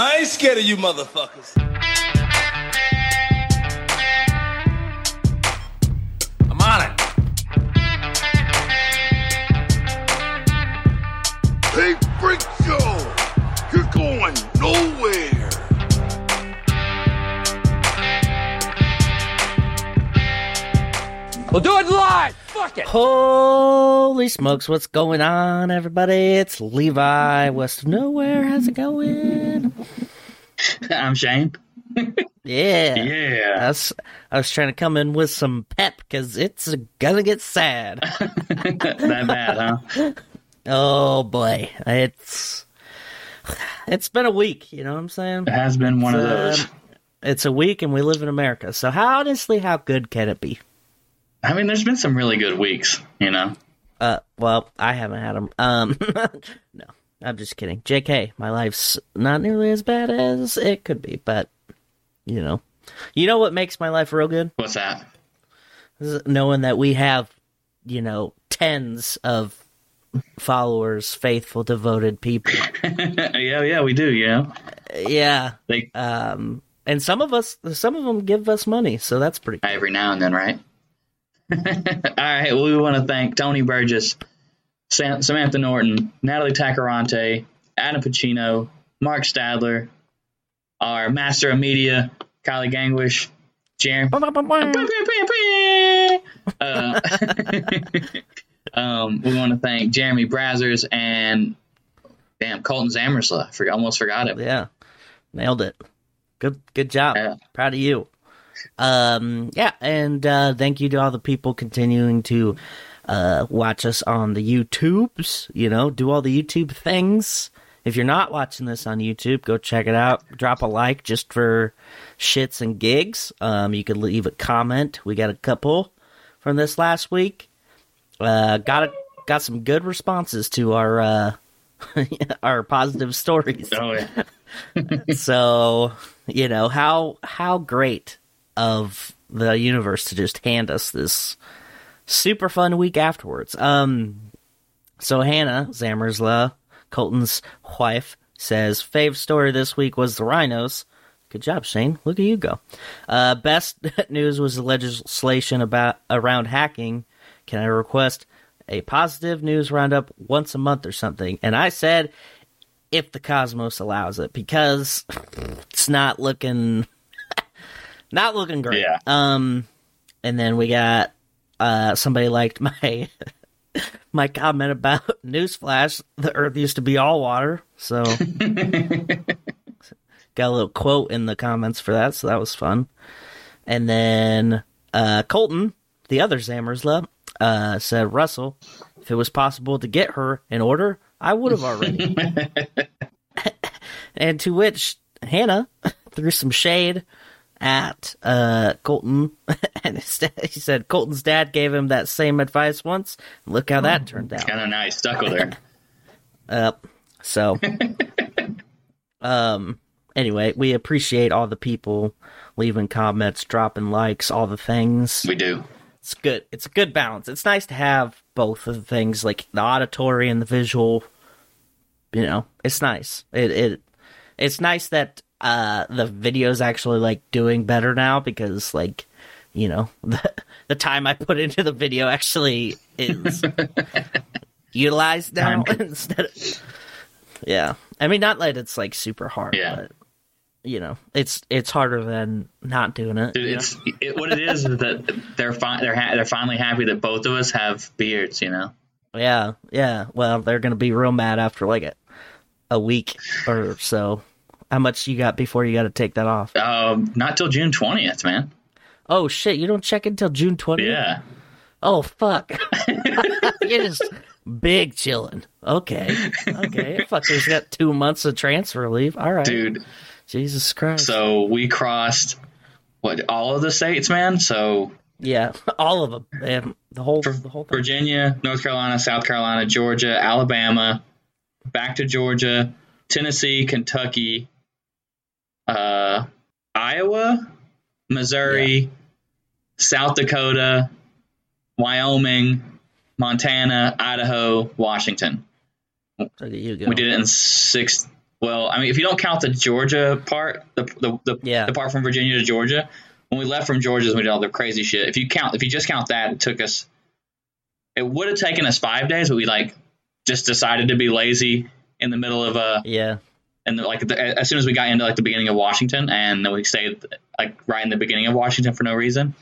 I ain't scared of you motherfuckers. We'll do it live. Fuck it. Holy smokes, what's going on, everybody? It's Levi, West of Nowhere. How's it going? I'm Shane. Yeah. Yeah. I was, I was trying to come in with some pep because it's gonna get sad. that bad, huh? oh boy, it's it's been a week. You know what I'm saying? It has been one of It's, those. um, It's a week, and we live in America. So, how honestly, how good can it be? I mean, there's been some really good weeks, you know? Uh, well, I haven't had them. Um, no, I'm just kidding. Jk, my life's not nearly as bad as it could be, but you know, you know what makes my life real good? What's that? knowing that we have, you know, tens of followers, faithful, devoted people. yeah, yeah, we do, Yeah, yeah, They, um, and some of us, some of them give us money, so that's pretty. Cool. every now and then, right? All right, well, we want to thank Tony Burgess, Sam- Samantha Norton, Natalie Tacarante, Adam Pacino, Mark Stadler, our master of media, Kylie Gangwish, Jeremy. Uh, um, we want to thank Jeremy Brazzers and damn Colton Zamersla. I almost forgot him. Yeah, nailed it. Good, good job. Yeah. Proud of you. Um, yeah, and uh, thank you to all the people continuing to uh, watch us on the YouTubes. You know, do all the YouTube things. If you're not watching this on YouTube, go check it out. Drop a like just for shits and gigs. Um, you could leave a comment. We got a couple from this last week. Uh, got a, got some good responses to our uh, our positive stories Oh yeah, so you know how how great of the universe to just hand us this super fun week afterwards. Um, so Hannah Zamersla, Colton's wife, says fave story this week was the rhinos. Good job, Shane. Look at you go. Uh, best news was the legislation about around hacking. Can I request a positive news roundup once a month or something? And I said, if the cosmos allows it, because it's not looking, not looking great. Yeah. Um, and then we got uh somebody liked my my comment about newsflash: the Earth used to be all water. So got a little quote in the comments for that, so that was fun. And then uh Colton, the other Zamersla, uh, said Russell, if it was possible to get her in order, I would have already. and to which Hannah threw some shade at uh, Colton, and he said Colton's dad gave him that same advice once. Look how that turned out. kind of nice. Stuck with her. Uh, so, um, anyway, we appreciate all the people leaving comments, dropping likes, all the things. We do. It's good. It's a good balance. It's nice to have both of the things, like the auditory and the visual. You know, it's nice. It it it's nice that uh the video's actually like doing better now because like you know the the time I put into the video actually is utilized now instead of yeah. I mean, not that it's like super hard, Yeah. but you know, it's it's harder than not doing it. Dude, it's it, what it is is that they're fi- they're ha- they're finally happy that both of us have beards. You know. Yeah, yeah. Well, they're gonna be real mad after like a, a week or so. How much you got before you got to take that off? Um, not till June twentieth, man. Oh shit! You don't check until June twentieth. Yeah. Oh fuck! You're just big chilling. Okay, okay. Fucker's got two months of transfer leave. All right, Dude, Jesus Christ. so we crossed what all of the states, man. So yeah, all of them. Man, the whole the whole. Virginia, North Carolina, South Carolina, Georgia, Alabama, back to Georgia, Tennessee, Kentucky, uh, Iowa, Missouri, South Dakota, Wyoming, Montana, Idaho, Washington. Look you go. We did it in six Well, I mean, if you don't count the Georgia part, the the the, Yeah. the part from Virginia to Georgia, when we left from Georgia, we did all the crazy shit. If you count, if you just count that, it took us. It would have taken us five days, but we like just decided to be lazy in the middle of a Yeah. And like the, as soon as we got into like the beginning of Washington, and then we stayed like right in the beginning of Washington for no reason,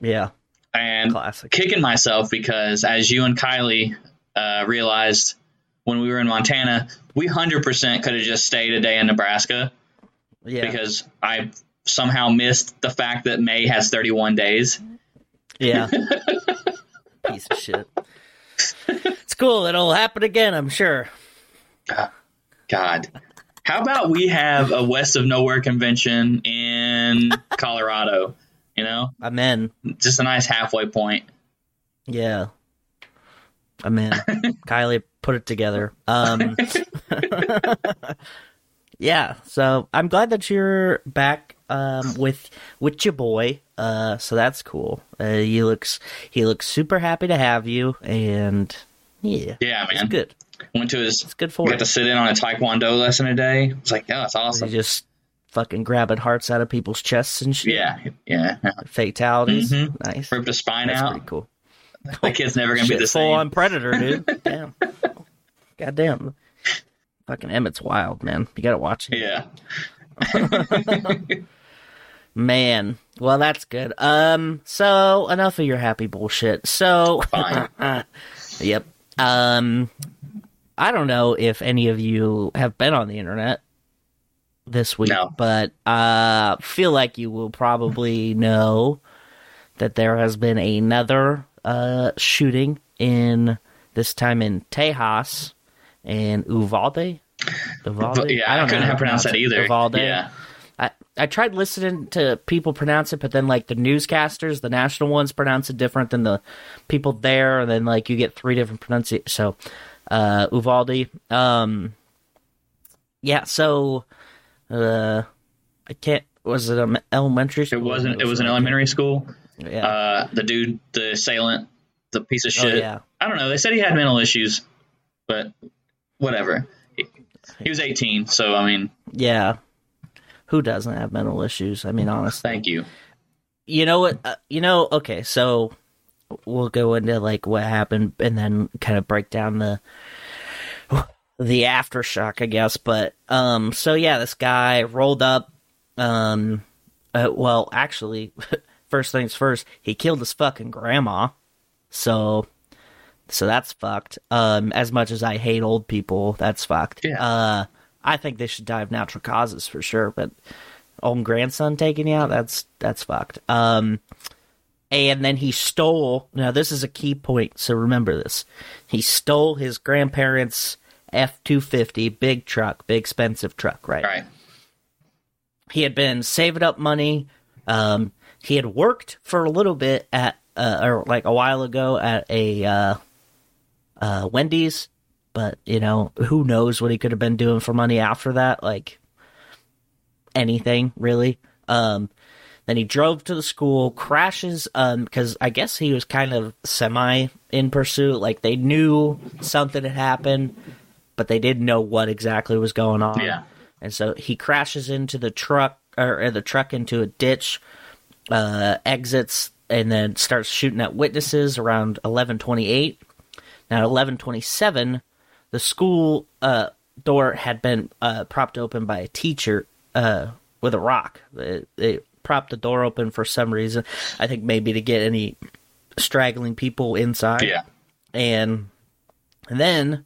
Yeah. and Classic. kicking myself because as you and Kylie uh, realized when we were in Montana, we hundred percent could have just stayed a day in Nebraska Yeah. because I somehow missed the fact that May has 31 days. Yeah. Piece of shit. It's cool. It'll happen again, I'm sure. God. How about we have a West of Nowhere convention in Colorado? You know, I'm in. just a nice halfway point. Yeah. I'm in. Kylie put it together. Um Yeah, so I'm glad that you're back um with with your boy. Uh so that's cool. Uh he looks he looks super happy to have you and yeah. Yeah, man. good. Went to his, It's good for got to sit in on a Taekwondo lesson a day. It's like, yeah, that's He awesome. just fucking grabbing hearts out of people's chests and shit. Yeah, yeah. Fatalities. Mhm. Nice. Ripped a spine That's out. pretty cool. The kid's never gonna be Shit, the full on predator, dude. Damn. Goddamn. Fucking Emmett's wild, man. You gotta watch it. Yeah. Man. Well, that's good. Um, so enough of your happy bullshit. So Fine. Yep. Um I don't know if any of you have been on the internet this week, No. but uh feel like you will probably know that there has been another uh shooting in this time in Tejas and Uvalde. Uvalde? Yeah, I, don't know couldn't how to have pronounced that either. Uvalde. Yeah. I, I tried listening to people pronounce it, but then like the newscasters, the national ones pronounce it different than the people there, and then like you get three different pronunciations. So, uh, Uvalde, um, yeah. So, uh, I can't. Was it an elementary school? It wasn't. It was an elementary school. Yeah. Uh, the dude, the assailant, the piece of Oh, shit. yeah. I don't know. They said he had mental issues, but whatever. He, he was 18, so I mean, yeah. Who doesn't have mental issues? I mean, honestly. thank you. you know what uh, you know okay so we'll go into like what happened and then kind of break down the the aftershock i guess. But um so yeah this guy rolled up um uh, well actually first things first he killed his fucking grandma. So so that's fucked. Um as much as i hate old people that's fucked. Yeah. uh i think they should die of natural causes for sure but old grandson taking you out that's that's fucked. Um and then he stole now this is a key point so remember this he stole his grandparents f-250 big truck big expensive truck right right. he had been saving up money um he had worked for a little bit at uh, or like a while ago at a uh uh wendy's but you know who knows what he could have been doing for money after that like anything really. Um, then he drove to the school, crashes, um, because I guess he was kind of semi in pursuit. Like they knew something had happened, but they didn't know what exactly was going on. Yeah. And so he crashes into the truck, or, or the truck into a ditch, uh, exits, and then starts shooting at witnesses around 1128. Now, at 1127, the school uh, door had been uh, propped open by a teacher uh, with a rock. They, they propped the door open for some reason. I think maybe to get any straggling people inside. Yeah. And, and then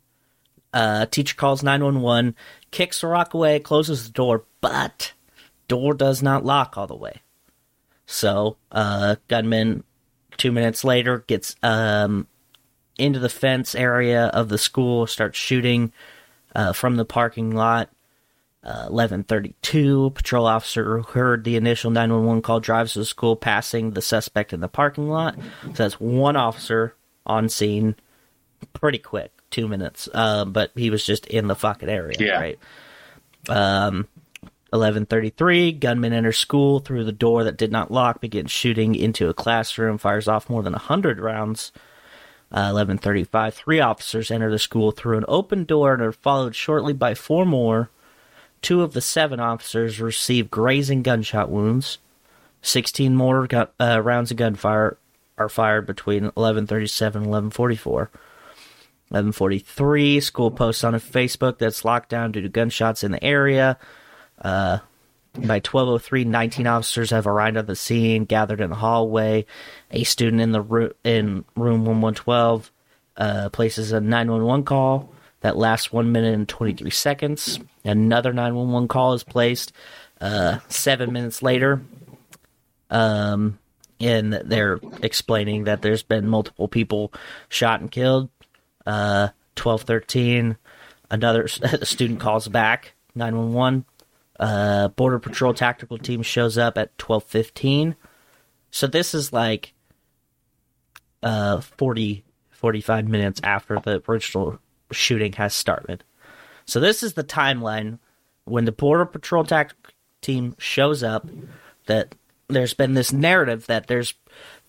uh, teacher calls 911, kicks the rock away, closes the door, but door does not lock all the way. So, uh, gunman, two minutes later, gets um, into the fence area of the school, starts shooting uh, from the parking lot. Uh, 1132, patrol officer heard the initial 911 call drives to the school, passing the suspect in the parking lot. So that's one officer on scene pretty quick, two minutes. Uh, but he was just in the fucking area, Yeah. right? Um, 1133, gunman enters school through the door that did not lock, begins shooting into a classroom, fires off more than 100 rounds. Uh, 1135, three officers enter the school through an open door and are followed shortly by four more two of the seven officers received grazing gunshot wounds. 16 more gu- uh, rounds of gunfire are fired between 11:37 and 11:44. 11:43 school posts on a Facebook that's locked down due to gunshots in the area. Uh, by 12:03, 19 officers have arrived on the scene, gathered in the hallway. A student in the ro- in room 1112 uh, places a 911 call that lasts one minute and 23 seconds. Another 911 call is placed uh, seven minutes later. Um, and they're explaining that there's been multiple people shot and killed. Uh, 1213, another student calls back 911. Uh, Border Patrol tactical team shows up at 1215. So this is like uh 40 45 minutes after the original shooting has started. So this is the timeline when the Border Patrol tactical team shows up that there's been this narrative that there's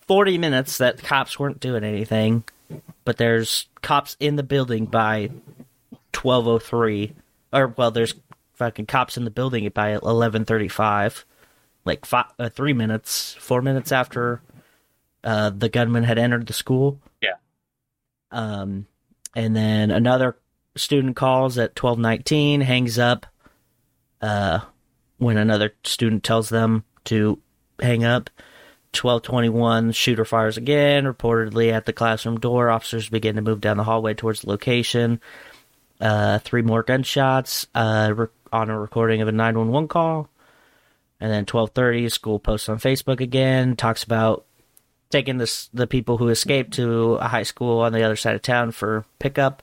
40 minutes that cops weren't doing anything, but there's cops in the building by 1203 or well there's fucking cops in the building by 1135 like five, uh, 3 minutes, 4 minutes after uh, the gunman had entered the school. Yeah. Um, and then another student calls at 1219, hangs up uh, when another student tells them to hang up. 1221, shooter fires again, reportedly at the classroom door. Officers begin to move down the hallway towards the location. Uh, three more gunshots uh, re- on a recording of a 911 call. And then 1230, school posts on Facebook again, talks about taking this, the people who escaped to a high school on the other side of town for pickup.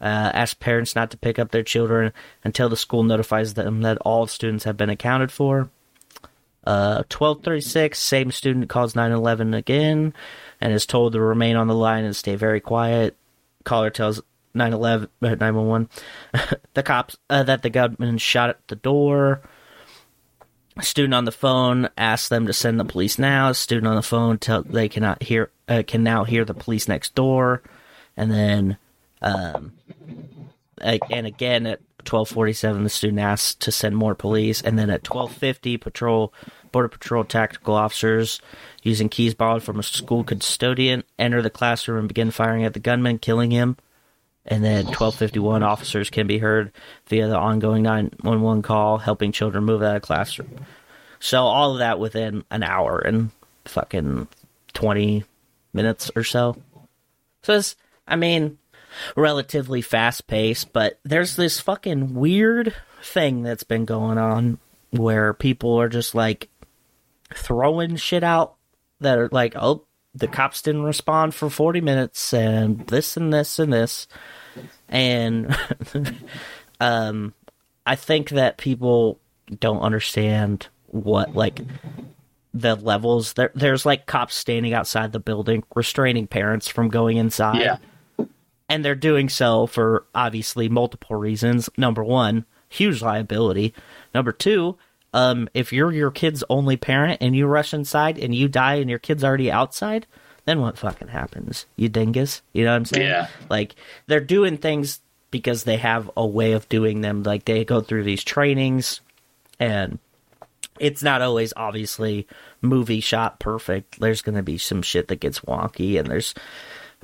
Uh, ask parents not to pick up their children until the school notifies them that all students have been accounted for. Uh, 1236, same student calls 911 again and is told to remain on the line and stay very quiet. Caller tells 911, uh, 911 the cops uh, that the gunman shot at the door. Student on the phone asks them to send the police now. Student on the phone tell they cannot hear uh, can now hear the police next door, and then um, and again at 12:47 the student asks to send more police, and then at 12:50 patrol border patrol tactical officers using keys borrowed from a school custodian enter the classroom and begin firing at the gunman, killing him. And then 1251 officers can be heard via the ongoing 911 call, helping children move out of classroom. So all of that within an hour and fucking 20 minutes or so. So it's, I mean, relatively fast paced, but there's this fucking weird thing that's been going on where people are just like throwing shit out that are like, oh, the cops didn't respond for 40 minutes and this and this and this. And um, I think that people don't understand what, like, the levels. There, there's like cops standing outside the building restraining parents from going inside. Yeah. And they're doing so for obviously multiple reasons. Number one, huge liability. Number two, um, if you're your kid's only parent and you rush inside and you die and your kid's already outside, then what fucking happens? You dingus. You know what I'm saying? Yeah. Like they're doing things because they have a way of doing them. Like they go through these trainings and it's not always obviously movie shot perfect. There's going to be some shit that gets wonky and there's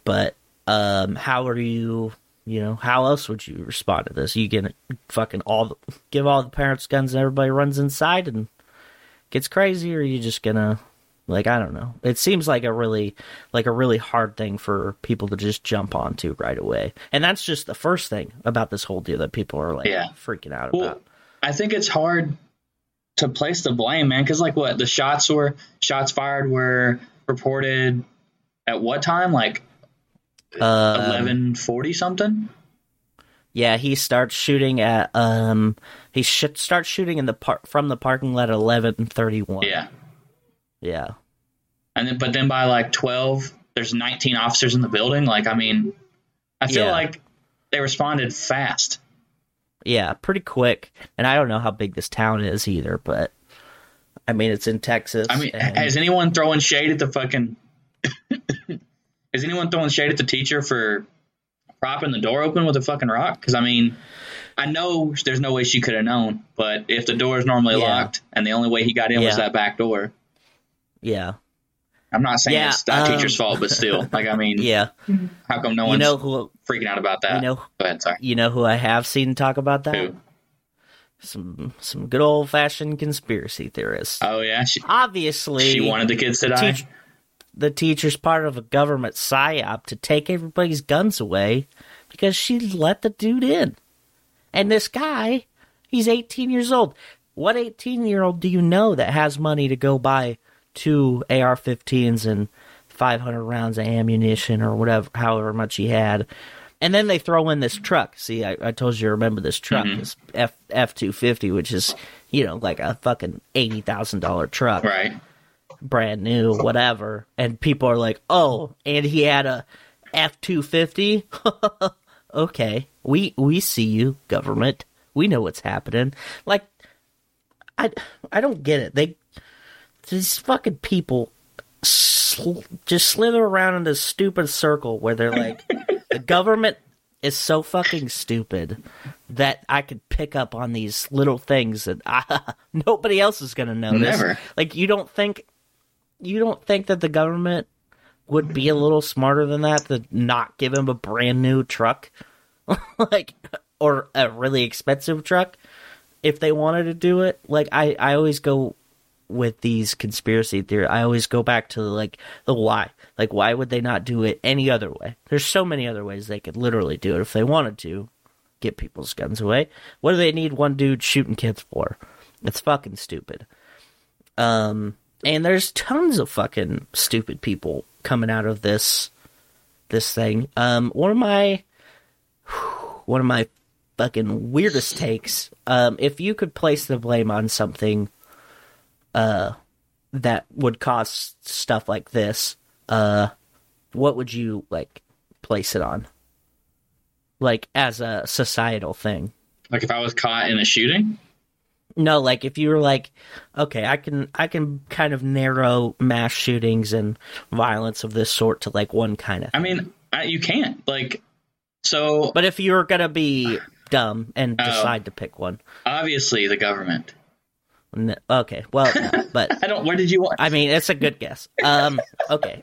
but um how are you you know how else would you respond to this you gonna fucking all the, give all the parents guns and everybody runs inside and gets crazy or are you just gonna like i don't know it seems like a really like a really hard thing for people to just jump onto right away and that's just the first thing about this whole deal that people are like Yeah. freaking out Well, about I think it's hard to place the blame, man, because like what the shots were, shots fired were reported at what time? Like uh, eleven forty something. Yeah, he starts shooting at um he sh- starts shooting in the par- from the parking lot at eleven thirty one. Yeah, yeah, and then but then by like twelve, there's nineteen officers in the building. Like I mean, I feel Yeah. like they responded fast. yeah, pretty quick. And I don't know how big this town is either, but I mean it's in Texas. I mean, and- has anyone throwing shade at the fucking? is anyone throwing shade at the teacher for propping the door open with a fucking rock? Because I mean, I know there's no way she could have known, but if the door is normally Yeah. locked and the only way he got in was that back door, Yeah, I'm not saying Yeah, it's that um, teacher's fault, but still, like I mean, yeah. how come no You one's know who? freaking out about that? You know, Go ahead, sorry. you know who I have seen talk about that? Who? Some some good old fashioned conspiracy theorists. Oh yeah, she, Obviously, she wanted the kids to die. teach- the teacher's part of a government psyop to take everybody's guns away because she let the dude in. And this guy, he's 18 years old. What 18 year old do you know that has money to go buy two AR 15s and 500 rounds of ammunition or whatever, however much he had? And then they throw in this truck. See, I, I told you to remember this truck, mm-hmm. this F F two fifty, which is you know like a fucking eighty thousand dollar truck Right. Brand new, whatever. And people are like, "Oh, and he had a F two fifty. Okay, we we see you, government. We know what's happening." Like, I I don't get it. They these fucking people sl- just slither around in this stupid circle where they're like, the government is so fucking stupid that I could pick up on these little things that I, nobody else is going to notice. Never. Like you don't think you don't think that the government would be a little smarter than that to not give him a brand new truck, like or a really expensive truck if they wanted to do it. Like I, I always go with these conspiracy theories. I always go back to like the why. Like why would they not do it any other way? There's so many other ways they could literally do it if they wanted to. Get people's guns away. What do they need one dude shooting kids for? It's fucking stupid. Um, and there's tons of fucking stupid people coming out of this this thing. Um, one of my one of my fucking weirdest takes. Um, if you could place the blame on something, uh, that would cause stuff like this, uh, what would you like place it on? Like as a societal thing. Like if I was caught in a shooting, No, like if you were like, okay, I can I can kind of narrow mass shootings and violence of this sort to like one kind of. I mean, I, you can't. Like, so But if you're gonna be dumb and Oh. decide to pick one, obviously the government. n- okay, well, no, but I don't. Where did you want? I mean, it's a good guess. Um, okay,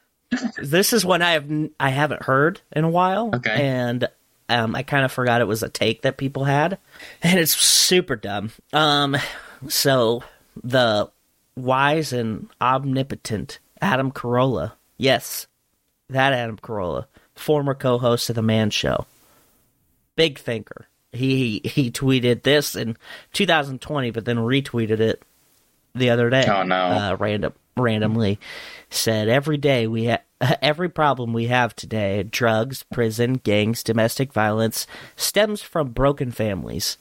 this is one I have I haven't heard in a while, Okay. and um, I kind of forgot it was a take that people had, and it's super dumb. Um, so the wise and omnipotent Adam Carolla, yes, that Adam Carolla, former co-host of the Man Show, big thinker. He he tweeted this in 2020, but then retweeted it the other day. Oh, no. Uh, random randomly said every day we ha- every problem we have today drugs prison gangs domestic violence stems from broken families.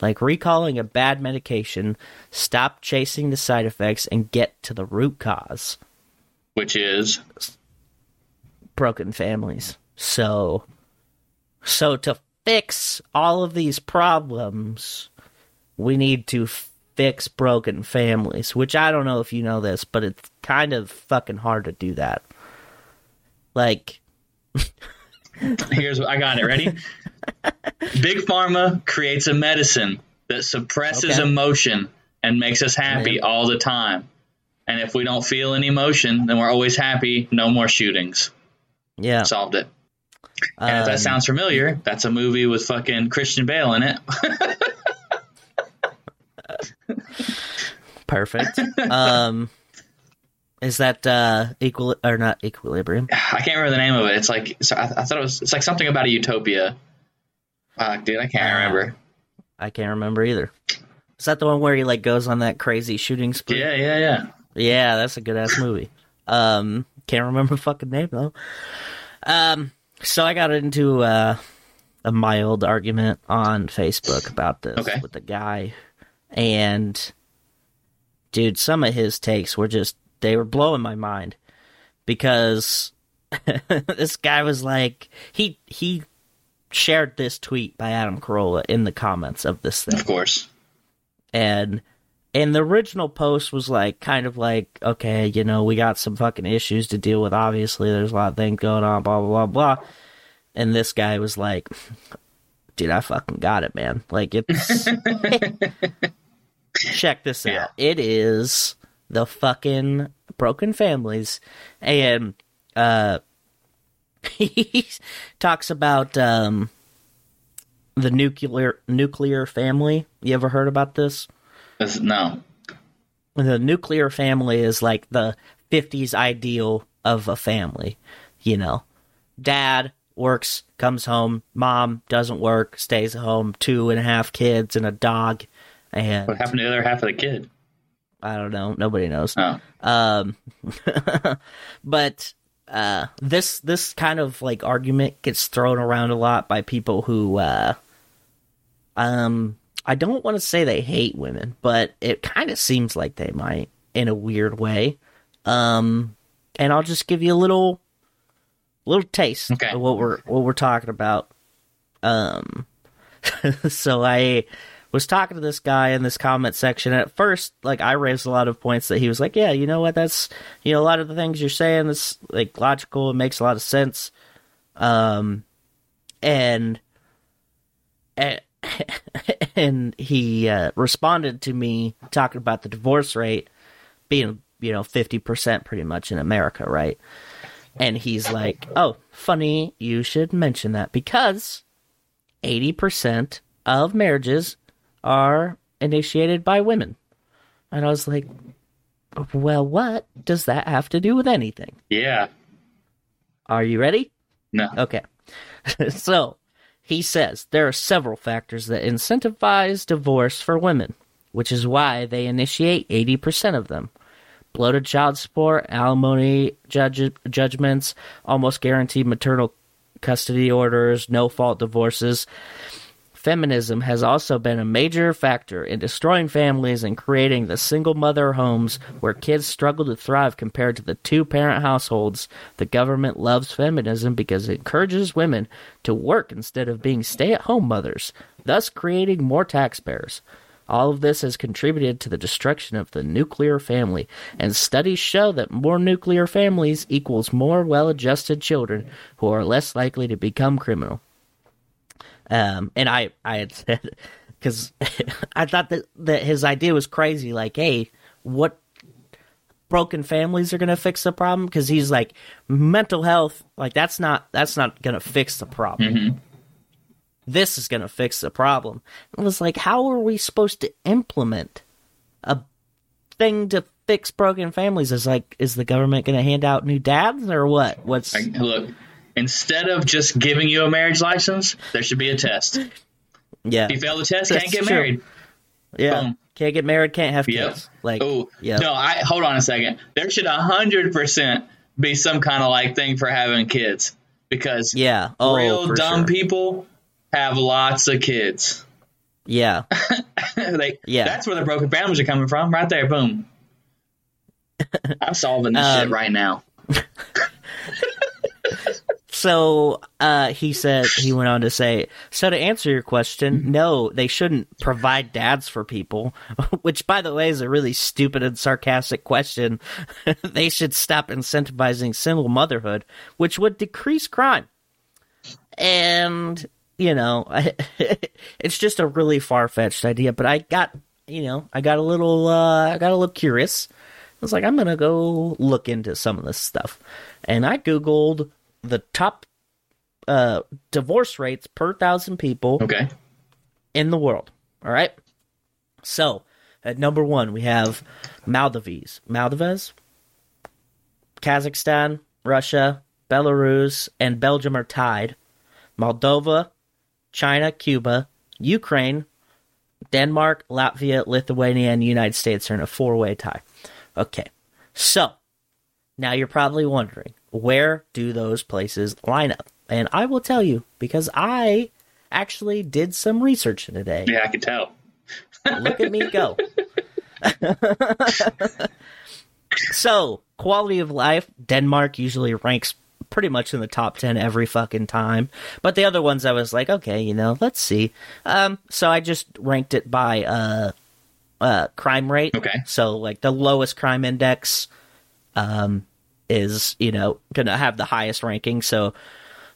Like recalling a bad medication stop chasing the side effects and get to the root cause. Which is? Broken families. So so to fix all of these problems we need to fix broken families which i don't know if you know this but it's kind of fucking hard to do that like here's what I got it. Ready? Big Pharma creates a medicine that suppresses Okay. emotion and makes us happy Man. all the time. And if we don't feel any emotion, then we're always happy. No more shootings. yeah Solved it. And if that Um, sounds familiar, that's a movie with fucking Christian Bale in it. perfect um is that uh equal or not equilibrium I can't remember the name of it. It's like so I, I thought it was. It's like something about a utopia. Fuck, dude, I can't Uh, remember. i can't remember either is that the one where he like goes on that crazy shooting spree Yeah, yeah, yeah. Yeah, that's a good ass movie. Um, can't remember the fucking name though. Um, so I got into uh, a mild argument on Facebook about this Okay. with a guy, and dude, some of his takes were just they were blowing my mind because this guy was like he he shared this tweet by Adam Carolla in the comments of this thing Of course. and and the original post was like kind of like okay you know we got some fucking issues to deal with obviously there's a lot of things going on blah blah blah blah and this guy was like dude, I fucking got it, man. Like it's check this Yeah. out. It is the fucking broken families, and uh, he talks about um the nuclear nuclear family. You ever heard about this? No. the nuclear family is like the 50s ideal of a family you know dad works comes home mom doesn't work stays home two and a half kids and a dog and What happened to the other half of the kid? I don't know nobody knows Oh. um but uh this this kind of like argument gets thrown around a lot by people who uh um I don't want to say they hate women, but it kind of seems like they might in a weird way. Um and I'll just give you a little little taste Okay. of what we're what we're talking about. Um so I was talking to this guy in this comment section. And At first, like I raised a lot of points that he was like, "Yeah, you know what? That's you know a lot of the things you're saying is like logical. It makes a lot of sense." Um, and and, and he uh, responded to me talking about the divorce rate being you know fifty percent pretty much in America, right? And he's like, "Oh, funny you should mention that because." 80% of marriages are initiated by women. And I was like, well, what does that have to do with anything? Yeah. Are you ready? No. Okay. so he says there are several factors that incentivize divorce for women, which is why they initiate 80% of them. Bloated child support, alimony judge- judgments, almost guaranteed maternal custody orders, no fault divorces. Feminism has also been a major factor in destroying families and creating the single mother homes where kids struggle to thrive compared to the two parent households. The government loves feminism because it encourages women to work instead of being stay at home mothers, thus creating more taxpayers. All of this has contributed to the destruction of the nuclear family, and studies show that more nuclear families equals more well adjusted children who are less likely to become criminal. Um, and I, I had said, because I thought that, that his idea was crazy. Like, hey, what broken families are going to fix the problem? Because he's like, mental health, like that's not that's not going to fix the problem. This is going to fix the problem. It was like, how are we supposed to implement a thing to fix broken families? Is like, is the government going to hand out new dads or what? What's Like, look, instead of just giving you a marriage license, there should be a test. Yeah. If you fail the test, That's can't get true. married. yeah? boom. Can't get married, can't have Yep. kids. Like, oh yeah, no, I hold on a second. There should hundred percent be some kind of like thing for having kids because yeah. Oh, real dumb sure. people have lots of kids. Yeah, they, Yeah. that's where the broken families are coming from. Right there, boom. I'm solving this Um, shit right now. So uh, he said he went on to say, so to answer your question, no, they shouldn't provide dads for people, which by the way is a really stupid and sarcastic question. they should stop incentivizing single motherhood, which would decrease crime. And you know, it's just a really far fetched idea. But I got, you know, I got a little, uh, I got a little curious. I was like, I'm gonna go look into some of this stuff, and I googled the top uh, divorce rates per thousand people Okay. in the world. All right. So at number one, we have Maldives. Maldives, Kazakhstan, Russia, Belarus, and Belgium are tied. Moldova, China, Cuba, Ukraine, Denmark, Latvia, Lithuania, and the United States are in a four way tie. Okay. So now you're probably wondering where do those places line up? And I will tell you because I actually did some research today. Yeah, I can tell. Look at me go. so, quality of life, Denmark usually ranks pretty much in the top 10 every fucking time. But the other ones I was like, okay, you know, let's see. Um so I just ranked it by uh uh crime rate. Okay. So like the lowest crime index um is, you know, going to have the highest ranking. So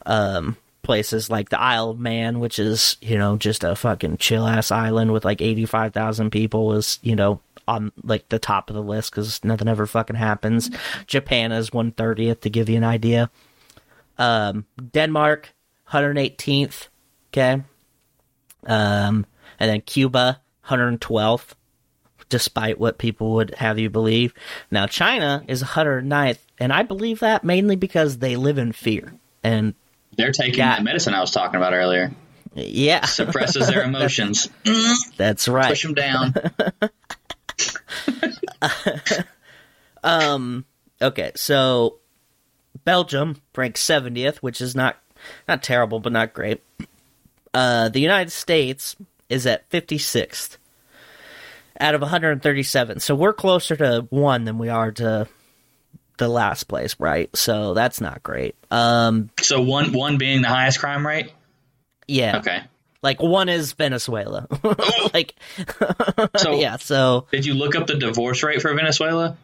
um places like the Isle of Man, which is you know just a fucking chill ass island with like eighty five thousand people, is you know on like the top of the list because nothing ever fucking happens. Japan is one thirtieth to give you an idea. Um, Denmark, hundred eighteenth. Okay. Um, and then Cuba, hundred twelfth. Despite what people would have you believe. Now China is 109th, and I believe that mainly because they live in fear. And They're taking Yeah. that medicine I was talking about earlier. yeah, Suppresses their emotions. that's right. Push them down. Um. Okay, so Belgium ranks 70th, which is not not terrible, but not great. Uh, the United States is at 56th out of 137. So we're closer to one than we are to the last place, right? So that's not great. Um. So one one being the highest crime rate. Yeah. Okay. Like one is Venezuela. like. So yeah. So. did you look up the divorce rate for Venezuela?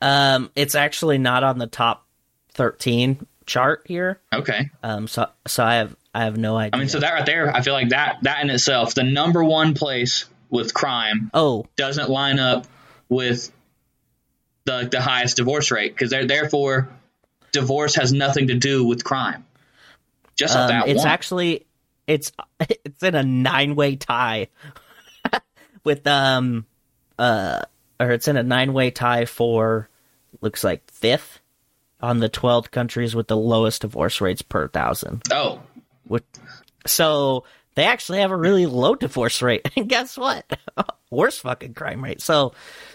Um, it's actually not on the top thirteen chart here. Okay. Um, so so I have I have no idea. I mean, so that right there, I feel like that that in itself, the number one place with crime oh doesn't line up with the the highest divorce rate because therefore divorce has nothing to do with crime. Just um, that it's one. actually it's it's in a nine way tie with um uh or it's in a nine way tie for looks like fifth on the twelve countries with the lowest divorce rates per thousand. oh, Which, so they actually have a really low divorce rate. And guess what? Worst fucking crime rate. So,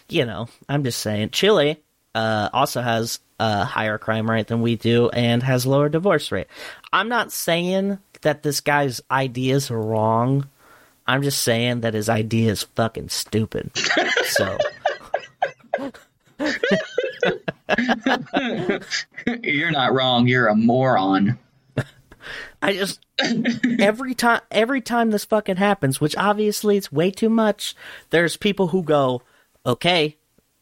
you know, I'm just saying. Chile uh, also has a higher crime rate than we do and has lower divorce rate. I'm not saying that this guy's ideas are wrong. I'm just saying that his idea is fucking stupid. so, you're not wrong. You're a moron. I just every time every time this fucking happens, which obviously it's way too much, there's people who go, "Okay,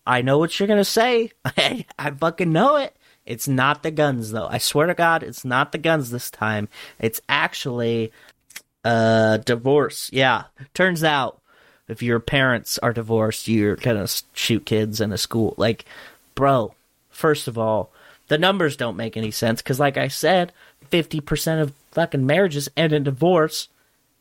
I know what you're gonna say. I, I fucking know it. It's not the guns, though. I swear to God, it's not the guns this time. It's actually uh divorce. Yeah, turns out if your parents are divorced, you're gonna shoot kids in a school. Like, bro, first of all, the numbers don't make any sense because, like I said, fifty percent of fucking marriages end in divorce.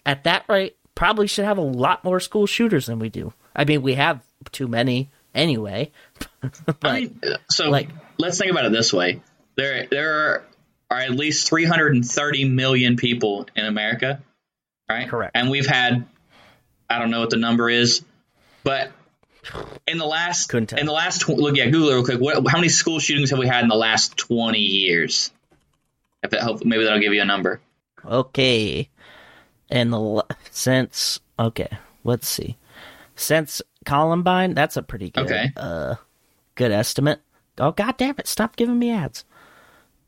At that rate, probably should have a lot more school shooters than we do. I mean, we have too many anyway. but I mean, so like- let's think about it this way: there there are at least 330 million people in America, right? Correct. And we've had, I don't know what the number is, but in the last Couldn't in the last look yeah Google it real quick. What, how many school shootings have we had in the last 20 years? If that help, maybe that'll give you a number. Okay. And the since okay, let's see. Since Columbine, that's a pretty good Okay. uh good estimate. Oh god damn it, stop giving me ads.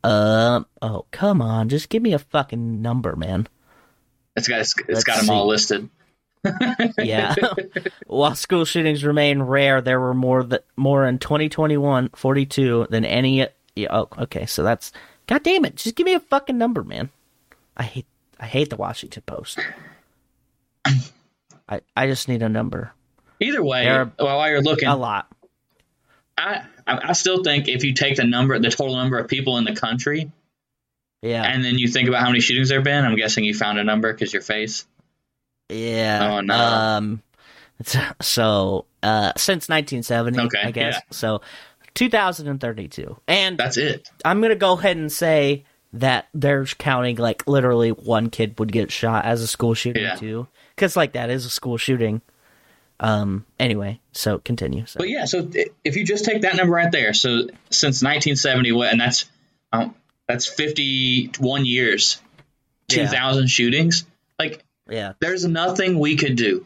Um oh come on, just give me a fucking number, man. It's got it's, it's got them all listed. Yeah. While school shootings remain rare, there were more that more in 2021 42 than any oh okay, so that's god damn it, just give me a fucking number, man. I hate I hate the Washington Post. I I just need a number. Either way, well, while you're looking, A lot. I I I still think if you take the number, the total number of people in the country, Yeah. and then you think about how many shootings there've been, I'm guessing you found a number because your face. Yeah. Oh, no. Um. So, uh, since 1970, Okay, I guess. yeah. So, 2032, and That's it. I'm gonna go ahead and say that they're counting like literally one kid would get shot as a school shooting Yeah. too, because like that is a school shooting. Um. Anyway, so continue. So. But yeah, so if you just take that number right there, so since 1970, what, and that's um, that's 51 years, Yeah. 2,000 shootings. Like, Yeah. there's nothing we could do.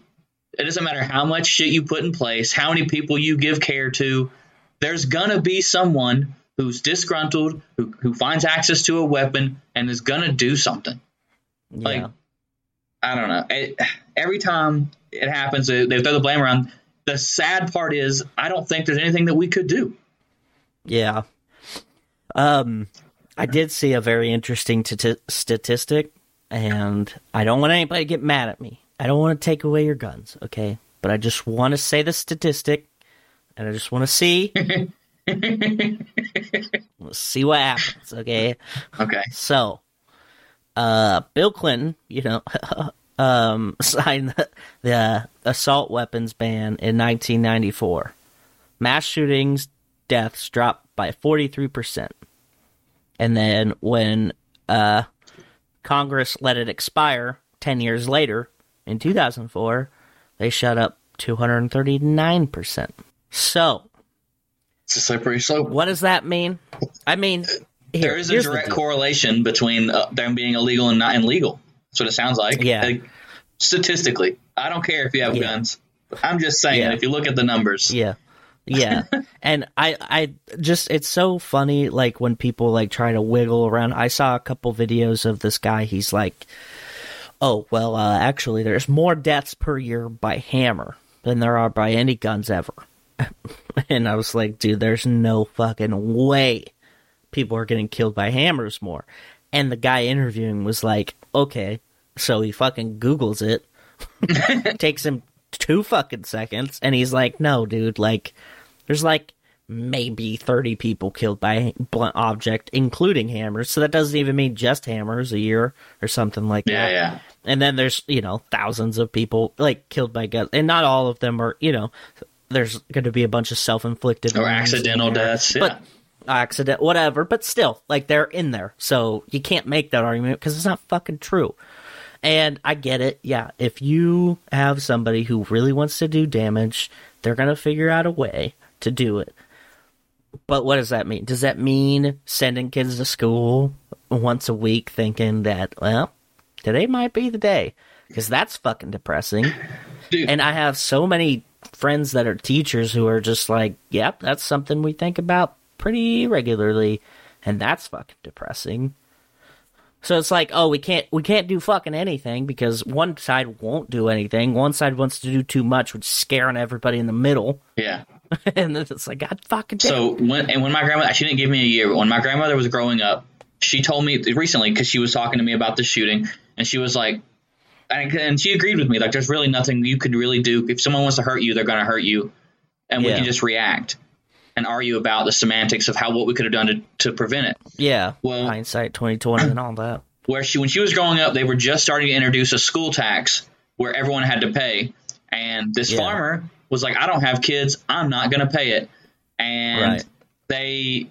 It doesn't matter how much shit you put in place, how many people you give care to. There's gonna be someone who's disgruntled, who who finds access to a weapon, and is gonna do something. Like, Yeah. I don't know. It, every time it happens, they, they throw the blame around. The sad part is, I don't think there's anything that we could do. Yeah. Um I did see a very interesting t- statistic, and I don't want anybody to get mad at me. I don't want to take away your guns, okay? But I just want to say the statistic, and I just want to see, see what happens, okay? Okay. So, uh, Bill Clinton, you know, um, signed the, the assault weapons ban in 1994. Mass shootings, deaths dropped by 43%. And then when uh, Congress let it expire 10 years later, in 2004, they shot up 239%. So, It's a slippery slope. what does that mean? I mean, here, there is a here's direct correlation between uh, them being illegal and not illegal. That's what it sounds like. Yeah. Like, statistically, I don't care if you have Yeah. guns. I'm just saying, Yeah. if you look at the numbers, Yeah. Yeah. and I I just it's so funny like when people like try to wiggle around. I saw a couple videos of this guy. He's like, "Oh, well, uh, actually there's more deaths per year by hammer than there are by any guns ever." and I was like, "Dude, there's no fucking way people are getting killed by hammers more." And the guy interviewing was like, "Okay." So he fucking googles it takes him two fucking seconds and he's like no dude like there's like maybe 30 people killed by a blunt object including hammers so that doesn't even mean just hammers a year or something like yeah, that yeah. and then there's you know thousands of people like killed by guns and not all of them are you know there's going to be a bunch of self-inflicted oh, Or accidental deaths. Yeah. but accident whatever but still like they're in there so you can't make that argument because it's not fucking true and I get it. Yeah, if you have somebody who really wants to do damage, they're going to figure out a way to do it. But what does that mean? Does that mean sending kids to school once a week thinking that, well, today might be the day? Because that's fucking depressing. Dude. And I have so many friends that are teachers who are just like, yep, that's something we think about pretty regularly. And that's fucking depressing. So it's like, oh, we can't we can't do fucking anything because one side won't do anything. One side wants to do too much, which is scaring everybody in the middle. yeah. and then it's like, God fucking damn. So when and when my grandmother, she didn't give me a year, but when my grandmother was growing up, she told me recently because she was talking to me about the shooting, and she was like, and, and she agreed with me, like, there's really nothing you could really do. If someone wants to hurt you, they're going to hurt you, and we Yeah. can just react and argue about the semantics of how what we could have done to, to prevent it. yeah, well- hindsight twenty twenty and all that. Where she when she was growing up, they were just starting to introduce a school tax where everyone had to pay, and this Yeah. farmer was like, I don't have kids, I'm not going to pay it, and Right. they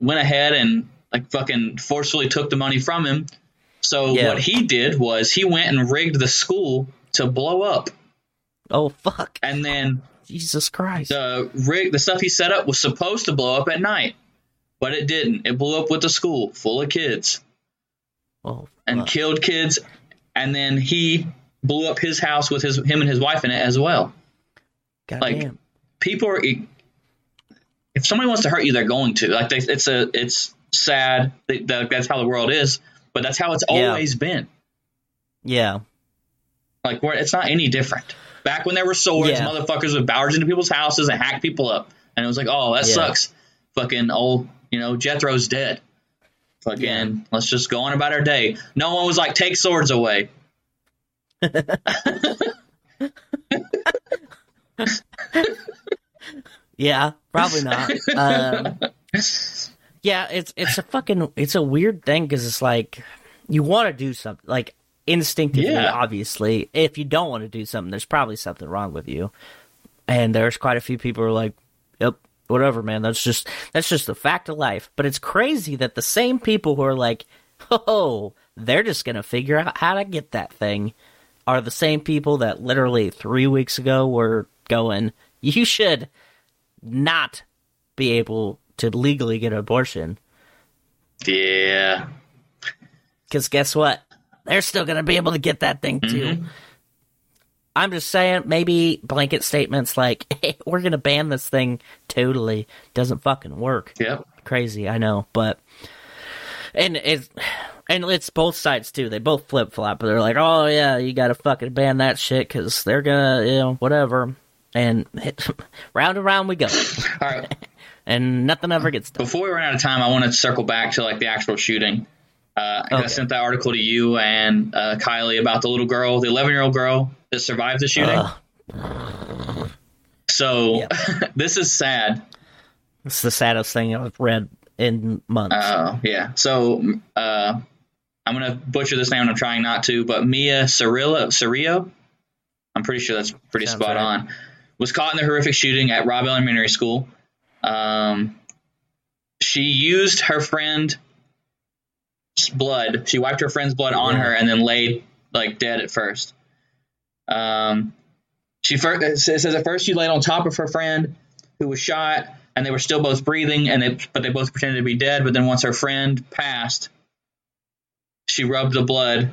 went ahead and like fucking forcefully took the money from him. So Yeah. what he did was he went and rigged the school to blow up, Oh fuck, and then Jesus Christ! the rig the stuff he set up was supposed to blow up at night, but it didn't. It blew up with the school full of kids oh, and killed kids, and then he blew up his house with his him and his wife in it as well. God like- damn. People are if somebody wants to hurt you, they're going to. Like they, it's a it's sad that that's how the world is, but that's how it's Yeah. always been. Yeah, Like we're, it's not any different. Back when there were swords, Yeah. motherfuckers would barge into people's houses and hack people up, and it was like, oh, that Yeah. sucks. Fucking old, you know, Jethro's dead. Fucking, Yeah. let's just go on about our day. No one was like, take swords away. yeah, probably not. um, yeah, it's it's a fucking it's a weird thing because it's like you want to do something like instinctively, Yeah. obviously. If you don't want to do something, there's probably something wrong with you. And there's quite a few people who are like, "Yep, whatever, man. That's just that's just a fact of life." But it's crazy that the same people who are like, "Oh, they're just gonna figure out how to get that thing," are the same people that literally three weeks ago were going, "You should not be able to legally get an abortion." Yeah. Because guess what? They're still going to be able to get that thing too. Mm-hmm. I'm just saying, maybe blanket statements like, hey, we're going to ban this thing totally doesn't fucking work. Yeah. Crazy, I know. But, and it's, and it's both sides too. They both flip flop. But they're like, oh yeah, you got to fucking ban that shit because they're going to, you know, whatever. And round and round we go. All right. And nothing ever gets done. Before we run out of time, I want to circle back to like the actual shooting. Uh, 'cause I sent that article to you and uh, Kylie about the little girl, the 11 year old girl that survived the shooting. Ugh. so this is sad. It's the saddest thing I've read in months. Uh, yeah. So uh, I'm gonna butcher this name, and I'm trying not to. But Miah Cerrillo, Cerrillo, I'm pretty sure that's pretty Sounds spot right. on. Was caught in the horrific shooting at Robb Elementary School. Um, she used her friend's blood. She wiped her friend's blood on her and then laid like dead at first. Um, she first it says at first she laid on top of her friend who was shot, and they were still both breathing, and they but they both pretended to be dead. But then once her friend passed, she rubbed the blood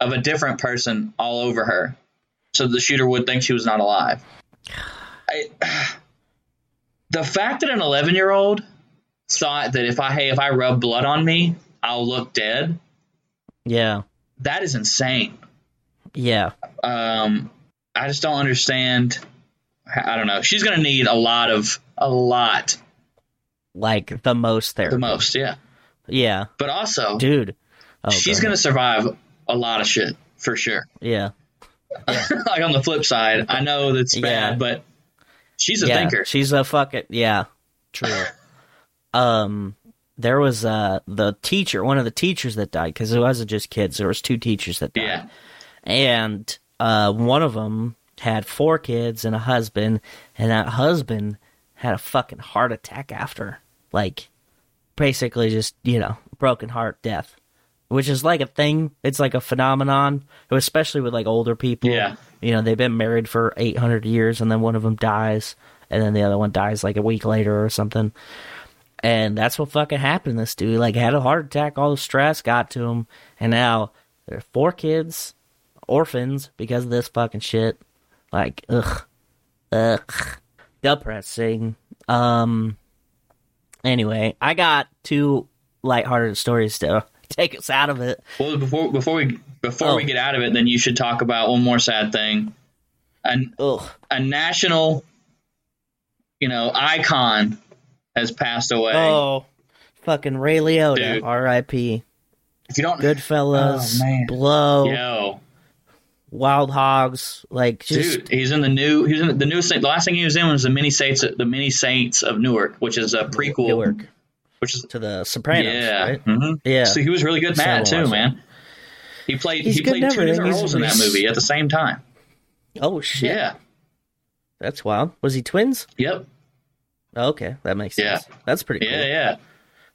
of a different person all over her, so the shooter would think she was not alive. I, the fact that an 11 year old thought that if I hey if I rub blood on me, I'll look dead. yeah, That is insane. yeah, Um, I just don't understand. I don't know. She's gonna need a lot of a lot, like the most there. the most, yeah. Yeah, But also, dude. Oh, she's go gonna survive a lot of shit for sure. ahead. Yeah, like on the flip side, I know that's bad, Yeah. but she's a yeah. thinker. She's a fucking yeah. True. um, there was uh the teacher, one of the teachers that died because it wasn't just kids. There was two teachers that died. Yeah, and uh, one of them had four kids and a husband, and that husband had a fucking heart attack after, like, basically just you know broken heart death, which is like a thing. It's like a phenomenon, especially with like older people. Yeah. you know they've been married for eight hundred years, and then one of them dies, and then the other one dies like a week later or something. And that's what fucking happened. to This dude like had a heart attack. All the stress got to him, and now there are four kids, orphans because of this fucking shit. Like ugh, ugh, depressing. Um. Anyway, I got two lighthearted stories to take us out of it. Well, before before we before we Oh. get out of it, then you should talk about one more sad thing. An Ugh. a national, you know, icon has passed away. Oh, fucking Ray Liotta, R.I.P. if you don't, Goodfellas, Oh, man. Blow, yo, Wild Hogs, like just dude, he's in the new. He's in the newest thing. The last thing he was in was the Many Saints. The Many Saints of Newark, which is a prequel. Newark Which is to the Sopranos, yeah, right? mhm. Yeah. So he was really good in that too, man. He played. He's he played two everything. different He's- roles in that he's- movie at the same time. Oh shit, Yeah. that's wild. Was he twins? Yep. Oh, okay, that makes Yeah. sense. That's pretty cool. Yeah. Yeah.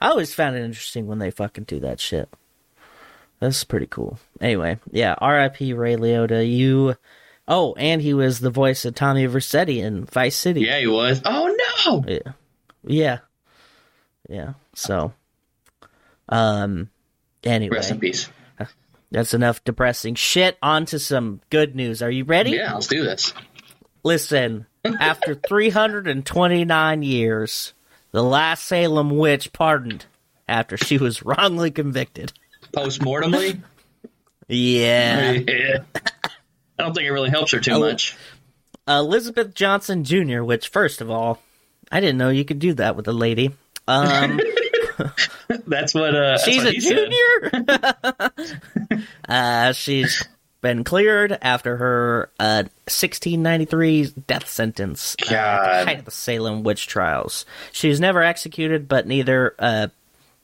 I always found it interesting when they fucking do that shit. That's pretty cool. Anyway, yeah, R.I.P. Ray Liotta. You. Oh, and he was the voice of Tommy Vercetti in Vice City. Yeah. He was. Oh no. Yeah. Yeah. Yeah. So, um, anyway, Rest in peace. that's enough depressing shit. On to some good news. Are you ready? Yeah. Let's do this. Listen, after 329 years, the last Salem witch pardoned after she was wrongly convicted. Post mortemly. Yeah. yeah. I don't think it really helps her too Oh. much. Elizabeth Johnson Jr., which, first of all, I didn't know you could do that with a lady. Um, That's what. Uh, she's what a junior. uh, she's been cleared after her uh, 1693 death sentence uh, at the height of the Salem witch trials. She was never executed, but neither uh,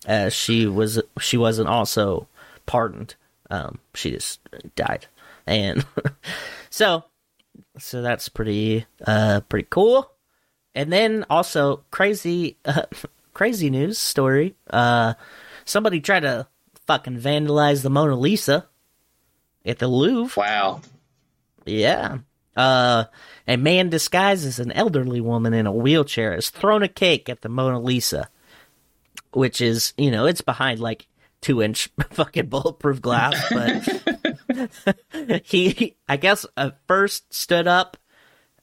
uh, she was she wasn't also pardoned. Um, she just died, and so so that's pretty uh pretty cool. And then also crazy uh, crazy news story. Uh, somebody tried to fucking vandalize the Mona Lisa at the Louvre. Wow. Yeah. Uh, a man disguised as an elderly woman in a wheelchair has thrown a cake at the Mona Lisa, which is, you know, it's behind like two inch fucking bulletproof glass, but he, I guess, uh, first stood up,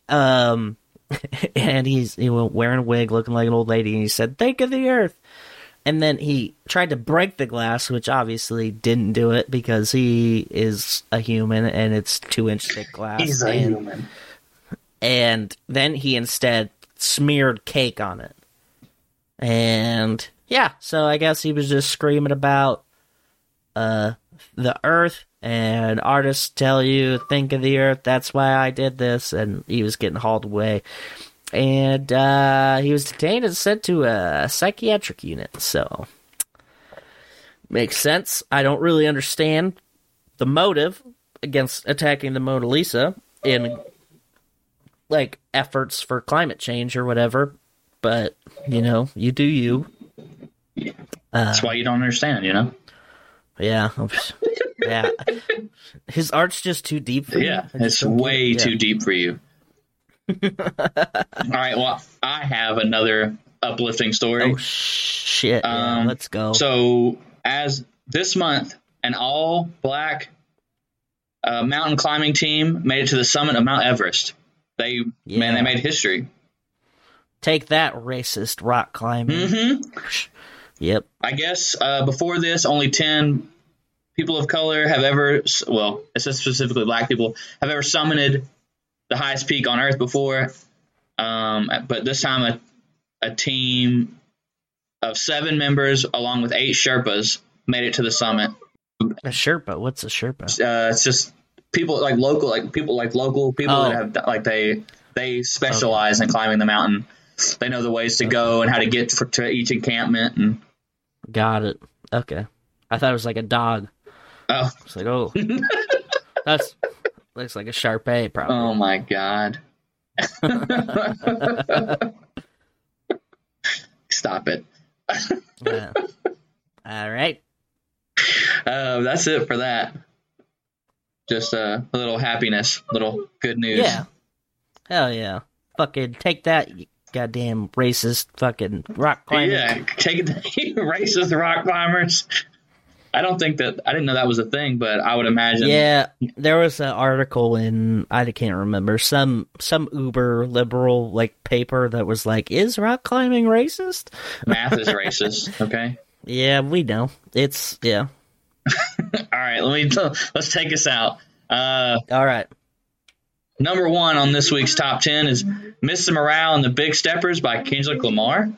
um, and he's he was wearing a wig, looking like an old lady, and he said, "Think of the earth." And then he tried to break the glass, which obviously didn't do it because he is a human and it's two inch thick glass. He's a and, human. and then he instead smeared cake on it. And yeah, so I guess he was just screaming about uh the earth and artists tell you think of the earth that's why i did this and he was getting hauled away. And uh he was detained and sent to a psychiatric unit so. Makes sense. I don't really understand the motive against attacking the mona lisa in like efforts for climate change or whatever but you know you do you. That's why you don't understand, you know? yeah yeah his art's just too deep for. Yeah, just it's way. Yeah. too deep for you. All right, well, I have another uplifting story. Oh shit! yeah, Um, let's go. So, as this month, an all black uh, mountain climbing team made it to the summit of Mount Everest. They man, they made history. Take that, racist rock climbing. hmm Yep. I guess uh, before this, only ten people of color have ever, well, it says specifically black people, have ever summited the highest peak on Earth before. Um, but this time, a, a team of seven members, along with eight Sherpas, made it to the summit. A Sherpa. What's a Sherpa? Uh, it's just people like local, like people like local people Oh. that have like they they specialize in climbing the mountain. They know the ways to go and how to get for, to each encampment. And Got it. Okay. I thought it was like a dog. Oh, It's like, oh, that's looks like a Sharpei, probably. Oh my god. Stop it. Yeah. All right. Uh, that's it for that. Just uh, a little happiness, little good news. Yeah. Hell yeah. Fucking take that, you goddamn racist fucking rock climbing. Yeah, take it the racist rock climbers. I don't think that I didn't know that was a thing, but I would imagine. Yeah, there was an article in I can't remember some some uber liberal like paper that was like, "Is rock climbing racist?" math is racist. Okay. Yeah, we know it's yeah. All right. Let me let's take us out. Uh, All right, number one on this week's top ten is "Mr. Morale and the Big Steppers" by Kendrick Lamar.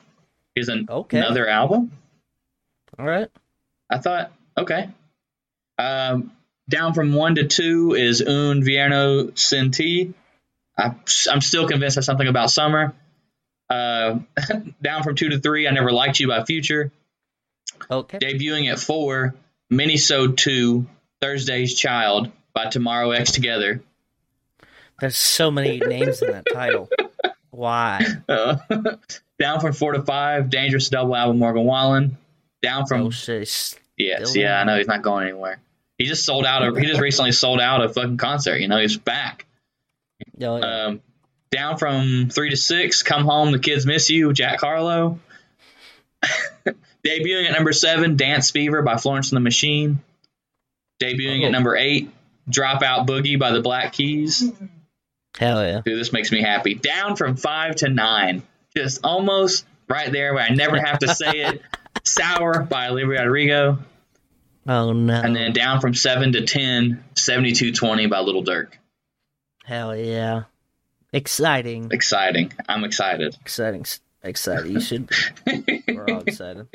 Is an, Okay. another album. all right. I thought, okay. Um, down from one to two is Un Verano Sin Ti. I, I'm still convinced that's something about summer. Uh, down from two to three, I Never Liked You by Future. Okay. Debuting at four, Minisode 2, Thursday's Child by Tomorrow X Together. There's so many names in that title. Why? Uh, down from four to five, Dangerous Double Album Morgan Wallen. Down from Oh Yes, Still yeah, I know he's not going anywhere. He just sold out. A, he just recently sold out a fucking concert. You know, he's back. Oh, yeah. Um, down from three to six, come home. The kids miss you. Jack Harlow. Debuting at number seven, Dance Fever by Florence and the Machine. Debuting Oh. at number eight, Dropout Boogie by the Black Keys. Hell yeah! Dude, this makes me happy. Down from five to nine, just almost right there where I never have to say it. Sour by Olivia Rodrigo. Oh no! And then down from 7 to 10, 7220 by Lil Durk. Hell yeah! Exciting, Exciting. I'm excited. exciting, excited. You should. Be. We're all excited.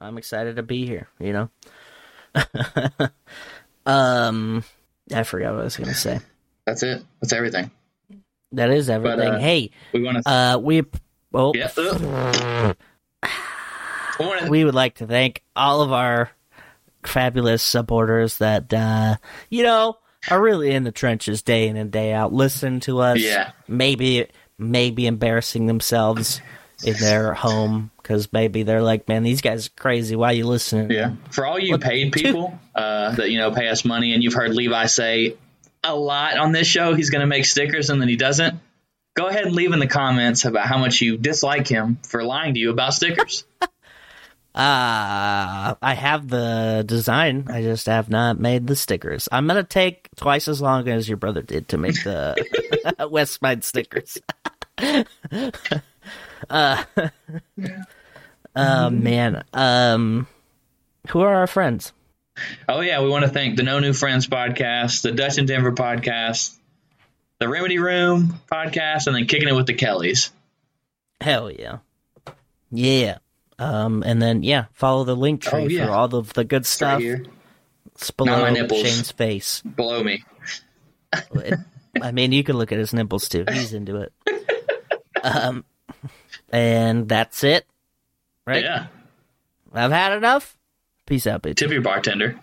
I'm excited to be here. You know. um, I forgot what I was gonna say. That's it. That's everything. That is everything. uh, hey, We want to. uh, we. Oh, yeah. We would like to thank all of our fabulous supporters that uh you know are really in the trenches day in and day out listening to us Yeah. maybe maybe embarrassing themselves in their home because maybe they're like man these guys are crazy why you listening yeah. For all you paid people uh, that, you know, pay us money, and you've heard Levi say a lot on this show, he's going to make stickers and then he doesn't. Go ahead and leave in the comments about how much you dislike him for lying to you about stickers. uh i have the design. I just have not made the stickers. I'm gonna take twice as long as your brother did to make the west side stickers. Uh oh man um who are our friends? Oh yeah, we want to thank the No New Friends podcast, the Dutch and Denver podcast, the Remedy Room podcast, and then kicking it with the Kellys. hell yeah. Yeah Um, and then yeah, follow the link tree Oh, yeah. for all of the good right stuff. here. It's below Not my nipples. Shane's face. Below me. It- I mean, you can look at his nipples too. He's into it. Um, and that's it, right? Yeah. I've had enough. Peace out, bitch. Tip your bartender.